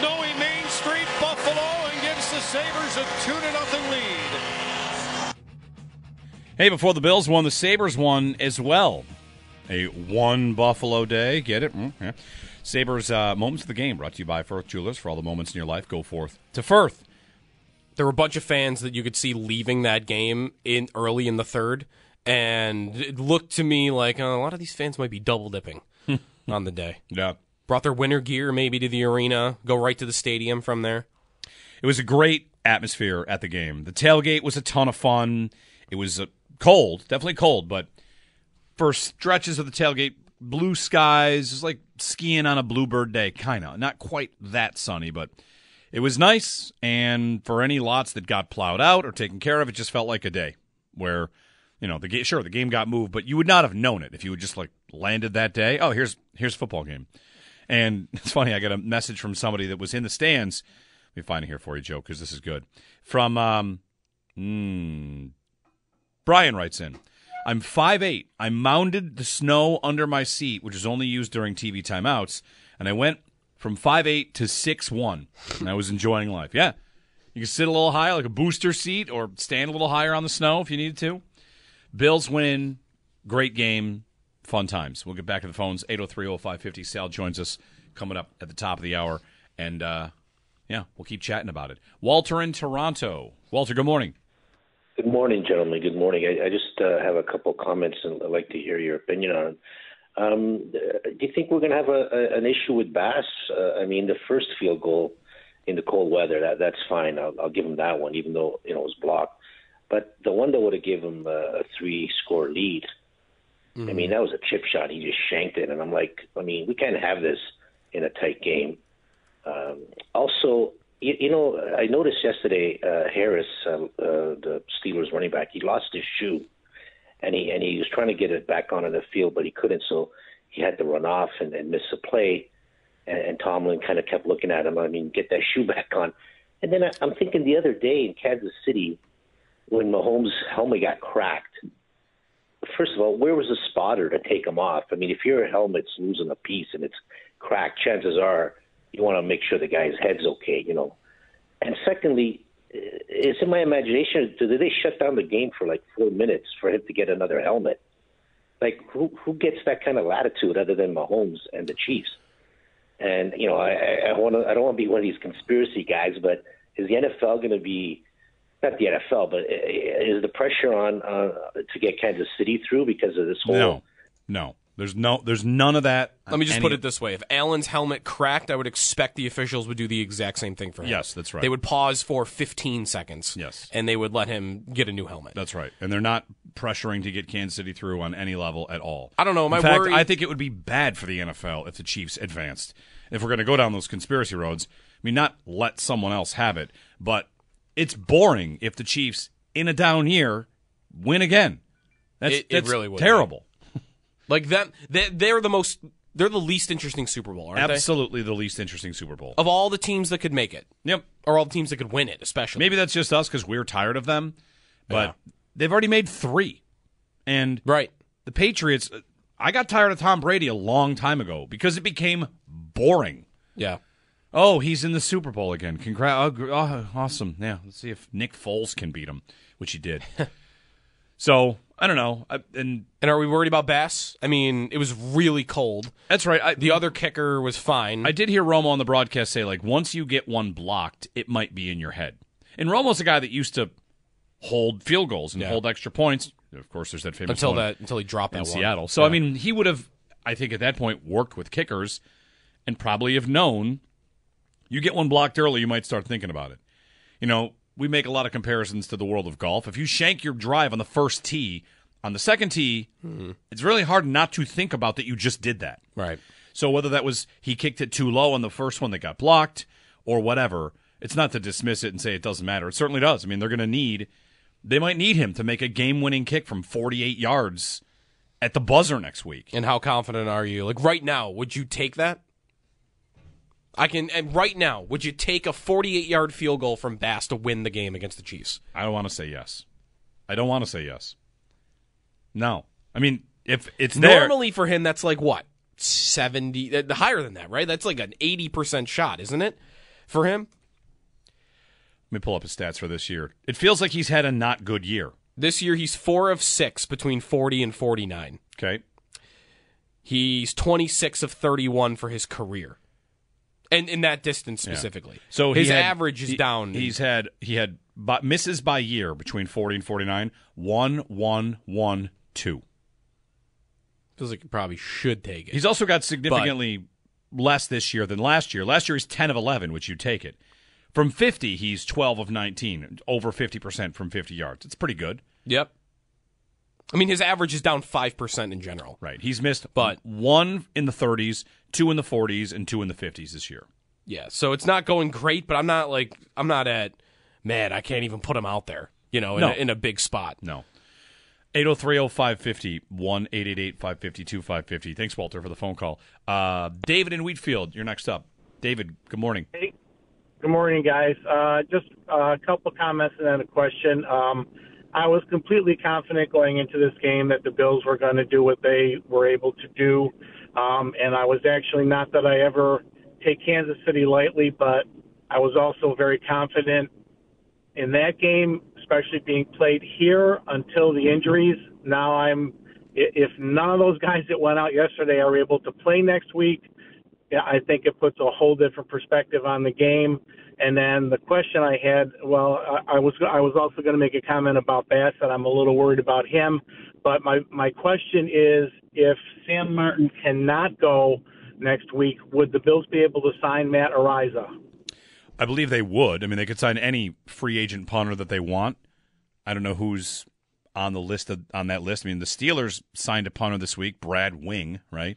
Snowy Main Street, Buffalo, and gives the Sabres a 2 to nothing lead. Hey, before the Bills won, the Sabres won as well. A one Buffalo day. Get it? Mm, yeah. Sabres uh, Moments of the Game brought to you by Firth Jewelers. For all the moments in your life, go forth to Firth. there were a bunch of fans that you could see leaving that game in early in the third, and it looked to me like uh, a lot of these fans might be double dipping on the day. Yeah. Brought their winter gear maybe to the arena, go right to the stadium from there. It was a great atmosphere at the game. The tailgate was a ton of fun. It was uh, cold, definitely cold, but for stretches of the tailgate, blue skies, it was like skiing on a bluebird day, kind of. Not quite that sunny, but it was nice. And for any lots that got plowed out or taken care of, it just felt like a day where, you know, the game. Sure, the game got moved, but you would not have known it if you had just like landed that day. Oh, here's here's a football game. And it's funny, I got a message from somebody that was in the stands. Let me find it here for you, Joe, because this is good. From um, mm, Brian writes in. I'm 5'8. I mounded the snow under my seat, which is only used during TV timeouts, and I went from 5'8 to 6'1, and I was enjoying life. Yeah. You can sit a little higher, like a booster seat, or stand a little higher on the snow if you needed to. Bills win. Great game. Fun times. We'll get back to the phones. 803-0550. Sal joins us coming up at the top of the hour. And, uh, yeah, we'll keep chatting about it. Walter in Toronto. Walter, good morning. Good morning, gentlemen. Good morning. I, I just uh, have a couple comments and I'd like to hear your opinion on. Um, do you think we're going to have a, a, an issue with Bass? Uh, I mean, the first field goal in the cold weather, that that's fine. I'll, I'll give him that one, even though you know it was blocked. But the one that would have given him a, a three-score lead, I mean, that was a chip shot. He just shanked it, and I'm like, I mean, we can't have this in a tight game. Um, also, you, you know, I noticed yesterday uh, Harris, uh, uh, the Steelers running back, he lost his shoe, and he and he was trying to get it back onto the field, but he couldn't, so he had to run off and, and miss a play. And, and Tomlin kind of kept looking at him. I mean, get that shoe back on. And then I, I'm thinking the other day in Kansas City, when Mahomes' helmet got cracked. First of all, where was the spotter to take him off? I mean, if your helmet's losing a piece and it's cracked, chances are you want to make sure the guy's head's okay, you know. And secondly, it's in my imagination. Did they shut down the game for like four minutes for him to get another helmet? Like, who who gets that kind of latitude other than Mahomes and the Chiefs? And you know, I I want to I don't want to be one of these conspiracy guys, but is the NFL going to be not the NFL, but is the pressure on uh, to get Kansas City through because of this whole? No, no. There's no. There's none of that. Let me just Any- put it this way: If Allen's helmet cracked, I would expect the officials would do the exact same thing for him. Yes, that's right. They would pause for 15 seconds. Yes. and they would let him get a new helmet. That's right. And they're not pressuring to get Kansas City through on any level at all. I don't know. In My fact, worry- I think it would be bad for the NFL if the Chiefs advanced. If we're going to go down those conspiracy roads, I mean, not let someone else have it, but it's boring if the Chiefs in a down year win again. That's, It- it that's really would be. terrible. Like that, they, they're the most, they're the least interesting Super Bowl, aren't Absolutely the least interesting Super Bowl. Of all the teams that could make it, Yep. or all the teams that could win it, especially. Maybe that's just us because we're tired of them, but Yeah. they've already made three. And right. the Patriots, I got tired of Tom Brady a long time ago because it became boring. Yeah. Oh, he's in the Super Bowl again. Congrats. Oh, oh, awesome. Yeah, let's see if Nick Foles can beat him, which he did. so, I don't know. I, and And are we worried about Bass? I mean, it was really cold. that's right. I, The other kicker was fine. I did hear Romo on the broadcast say, like, once you get one blocked, it might be in your head. And Romo's a guy that used to hold field goals and Yeah. hold extra points. Of course, there's that famous until that until he dropped in. Seattle. So, I mean, he would have, I think, at that point, worked with kickers and probably have known you get one blocked early, you might start thinking about it. You know, we make a lot of comparisons to the world of golf. If you shank your drive on the first tee, on the second tee, hmm. it's really hard not to think about that you just did that. right. So whether that was he kicked it too low on the first one that got blocked or whatever, it's not to dismiss it and say it doesn't matter. It certainly does. I mean, they're going to need they might need him to make a game-winning kick from 48 yards at the buzzer next week. And how confident are you? Like right now, would you take that? I can. And right now, would you take a 48 yard field goal from Bass to win the game against the Chiefs? I don't want to say yes. I don't want to say yes. No. I mean, if it's there Normally for him, that's like what 70, uh, higher than that, right? That's like an 80 percent shot, isn't it? For him, Let me pull up his stats for this year. It feels like he's had a not good year. this year he's four of six between 40 and 49. Okay. He's 26 of 31 for his career. And in that distance specifically. So his had- average is he- down. He's had he had by, misses by year between 40 and 49. 1 1 1 2. feels like he probably should take it. He's also got significantly less this year than last year. Last year he's 10 of 11, which you take it. From 50, he's 12 of 19, over 50% from 50 yards. It's pretty good. Yep. I mean, his average is down 5% in general. Right. He's missed But- one in the 30s, two in the 40s, and two in the 50s this year. Yeah, so it's not going great, but I'm not like, I'm not at, man, I can't even put him out there, you know, in, No. a, in a big spot. No. 803-0550, 1-888-552-550. Thanks, Walter, for the phone call. Uh, David in Wheatfield, you're next up. David, good morning. Hey. Good morning, guys. Uh, just uh, a couple comments and then a question. Um, I was completely confident going into this game that the Bills were going to do what they were able to do. Um, and I was actually not that I ever take Kansas City lightly, but I was also very confident in that game, especially being played here until the injuries. Now I'm, if none of those guys that went out yesterday are able to play next week, yeah, I think it puts a whole different perspective on the game. And then the question I had, well, I, I was I was also going to make a comment about Bass, Bassett. I'm a little worried about him, but my my question is, if Sam Martin cannot go next week, would the Bills be able to sign Matt Araiza? I believe they would. I mean, they could sign any free agent punter that they want. I don't know who's on the list of, on that list. I mean, the Steelers signed a punter this week, Brad Wing, right?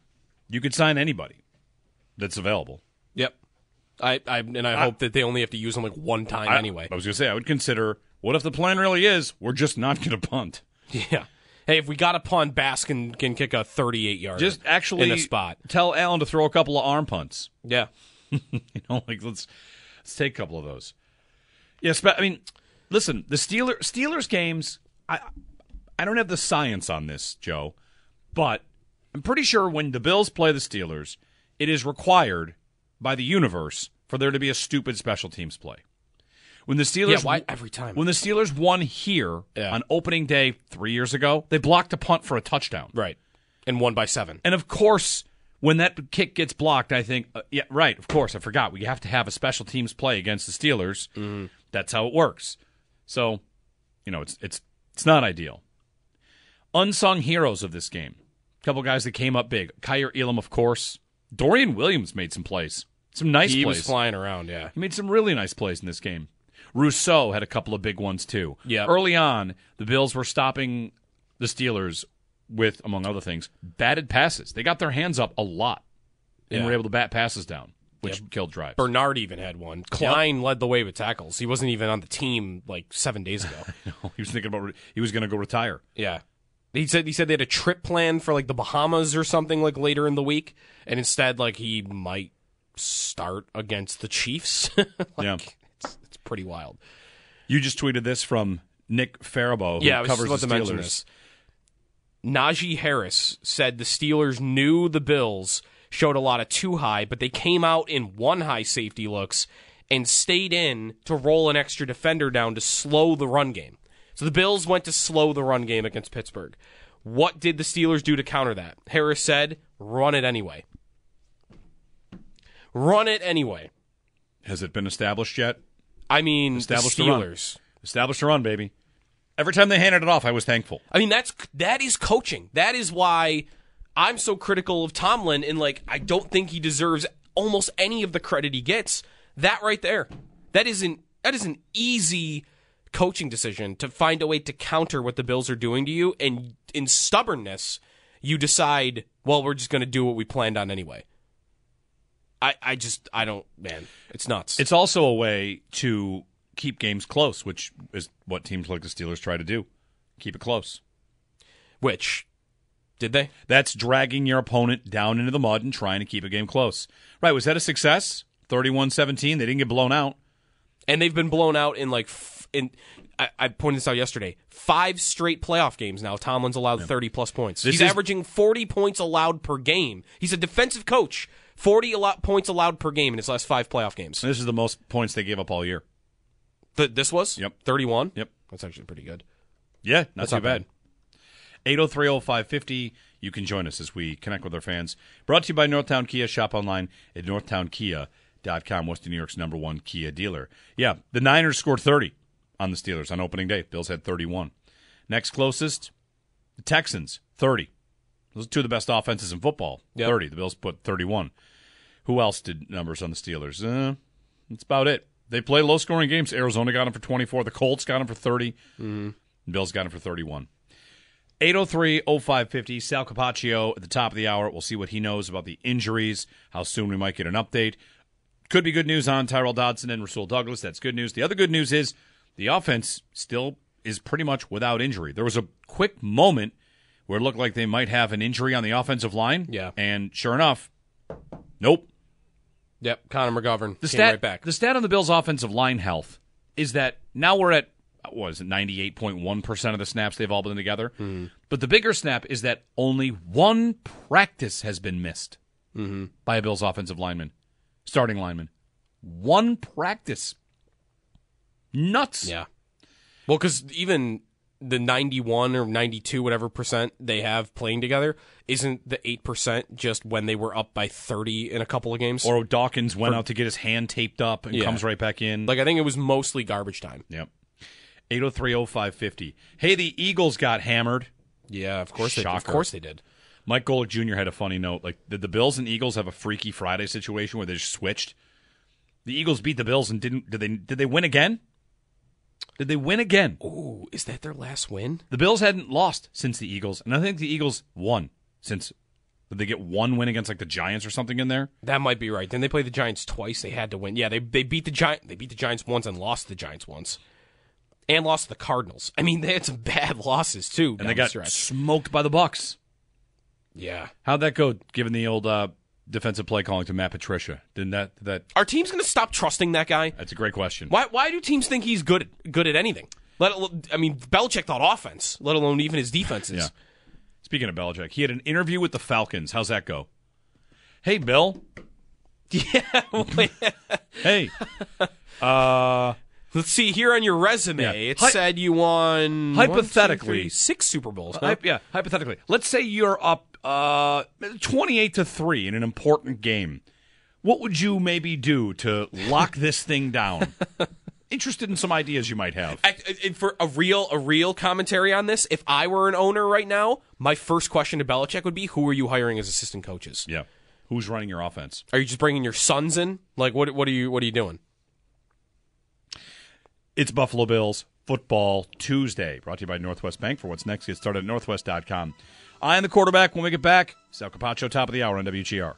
you could sign anybody that's available. Yep. I, I and I, I- hope that they only have to use them like one time I- anyway. I was going to say, I would consider what if the plan really is we're just not going to punt? Yeah. Hey, if we got a punt, Bass can, can kick a 38 yard. Just actually in a spot. tell Allen to throw a couple of arm punts. Yeah. you know, like let's let's take a couple of those. Yes, but I mean, listen, the Steeler Steelers games. I I don't have the science on this, Joe, but I'm pretty sure when the Bills play the Steelers, it is required by the universe for there to be a stupid special teams play. When the Steelers Yeah, why every time? when the Steelers won here Yeah. on opening day three years ago, they blocked a punt for a touchdown. Right. And won by seven. And of course, when that kick gets blocked, I think, uh, yeah, right, of course, I forgot. We have to have a special teams play against the Steelers. Mm-hmm. That's how it works. So, you know, it's it's it's not ideal. Unsung heroes of this game. A couple guys that came up big. Kaiir Elam, of course. Dorian Williams made some plays. Some nice he plays. was flying around, yeah. He made some really nice plays in this game. Rousseau had a couple of big ones too. Yeah. Early on, the Bills were stopping the Steelers with, among other things, batted passes. They got their hands up a lot and Yeah. were able to bat passes down, which killed drives. Bernard even had one. Klein led the way with tackles. He wasn't even on the team like seven days ago. he was thinking about re- he was going to go retire. yeah. He said he said they had a trip planned for like the Bahamas or something like later in the week, and instead like he might start against the Chiefs. like, Yeah. it's, it's pretty wild. You just tweeted this from Nick Farabaugh, who yeah, covers the Steelers. Najee Harris said the Steelers knew the Bills showed a lot of two high, but they came out in one high safety looks and stayed in to roll an extra defender down to slow the run game. So the Bills went to slow the run game against Pittsburgh. What did the Steelers do to counter that? Harris said, run it anyway. Run it anyway. Has it been established yet? I mean, Established the. Steelers. Established a run, baby. Every time they handed it off, I was thankful. I mean, that's that is coaching. That is why I'm so critical of Tomlin and like I don't think he deserves almost any of the credit he gets. That right there. That isn't that is an easy coaching decision to find a way to counter what the Bills are doing to you and in stubbornness you decide, well, we're just going to do what we planned on anyway. I I just I don't man, it's nuts. It's also a way to keep games close, which is what teams like the Steelers try to do. Keep it close. Which did they? That's dragging your opponent down into the mud and trying to keep a game close. Right, was that a success? 31-17, they didn't get blown out. and they've been blown out in like in. I, I pointed this out yesterday. Five straight playoff games now. Tomlin's allowed thirty plus points. This He's is- averaging forty points allowed per game. He's a defensive coach. Forty points allowed per game in his last five playoff games. This is the most points they gave up all year. Th- this was Yep. thirty-one. Yep. That's actually pretty good. Yeah, not That's too not bad. bad. 8030550. You can join us as we connect with our fans. Brought to you by Northtown Kia. Shop online at northtownkia.com, Western New York's number one Kia dealer. Yeah, the Niners scored 30 on the Steelers on opening day. Bills had 31. Next closest, the Texans, 30. Those are two of the best offenses in football. Yep. 30. The Bills put 31. Who else did numbers on the Steelers? Uh, that's about it. They play low scoring games. Arizona got them for 24. The Colts got them for 30. Mm-hmm. The Bills got him for 31. 803-0550, Sal Capaccio at the top of the hour. We'll see what he knows about the injuries, how soon we might get an update. Could be good news on Tyrel Dodson and Rasul Douglas. That's good news. The other good news is the offense still is pretty much without injury. There was a quick moment where it looked like they might have an injury on the offensive line. Yeah. And sure enough, nope. Yep, Connor McGovern The came stat, right back. the stat on the Bills' offensive line health is that now we're at what is it, ninety eight point one percent of the snaps they've all been together. Hmm. But the bigger snap is that only one practice has been missed Mm-hmm. by a Bills offensive lineman, starting lineman. One practice. Nuts. Yeah. Well, because even the 91 or 92, whatever percent they have playing together, isn't the 8% just when they were up by 30 in a couple of games? Or Dawkins went For- out to get his hand taped up and Yeah. comes right back in. Like, I think it was mostly garbage time. Yep. 8030550. Hey, the Eagles got hammered. Yeah, of course they did. Of course they did. Mike Golic Jr. had a funny note. Like, did the Bills and Eagles have a Freaky Friday situation where they just switched? The Eagles beat the Bills and didn't. Did they? Did they win again? Did they win again? Ooh, is that their last win? The Bills hadn't lost since the Eagles, and I think the Eagles won since. Did they get one win against like the Giants or something in there? That might be right. Then they played the Giants twice. They had to win. Yeah, they they beat the Giant. They beat the Giants once and lost the Giants once, and lost to the Cardinals. I mean, they had some bad losses too. And they the got smoked by the Bucks. Yeah. How'd that go? Given the old uh, defensive play calling to Matt Patricia, didn't that that? our teams going to stop trusting that guy? That's a great question. Why why do teams think he's good at, good at anything? Let I mean, Belichick thought offense, let alone even his defenses. Yeah. Speaking of Belichick, he had an interview with the Falcons. How's that go? Hey, Bill. Yeah. Hey. Uh, Let's see here on your resume. Yeah. It Hy- said you won Hypothetically- three, six Super Bowls. huh? Hy- yeah, hypothetically, let's say you're up uh, 28 to 3 in an important game. What would you maybe do to lock this thing down? Interested in some ideas you might have. I- I- for a real a real commentary on this, if I were an owner right now, my first question to Belichick would be, "Who are you hiring as assistant coaches? Yeah. Who's running your offense? Are you just bringing your sons in? Like, what what are you what are you doing?" It's Buffalo Bills Football Tuesday, brought to you by Northwest Bank. For what's next, get started at northwest.com. I am the quarterback. When we get back, Sal Capaccio, top of the hour on WGR.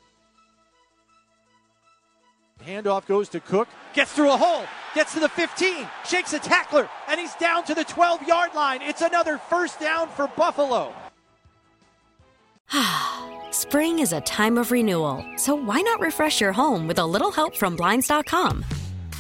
Handoff goes to Cook, gets through a hole, gets to the 15, shakes a tackler, and he's down to the 12 yard line. It's another first down for Buffalo. Spring is a time of renewal, so why not refresh your home with a little help from Blinds.com?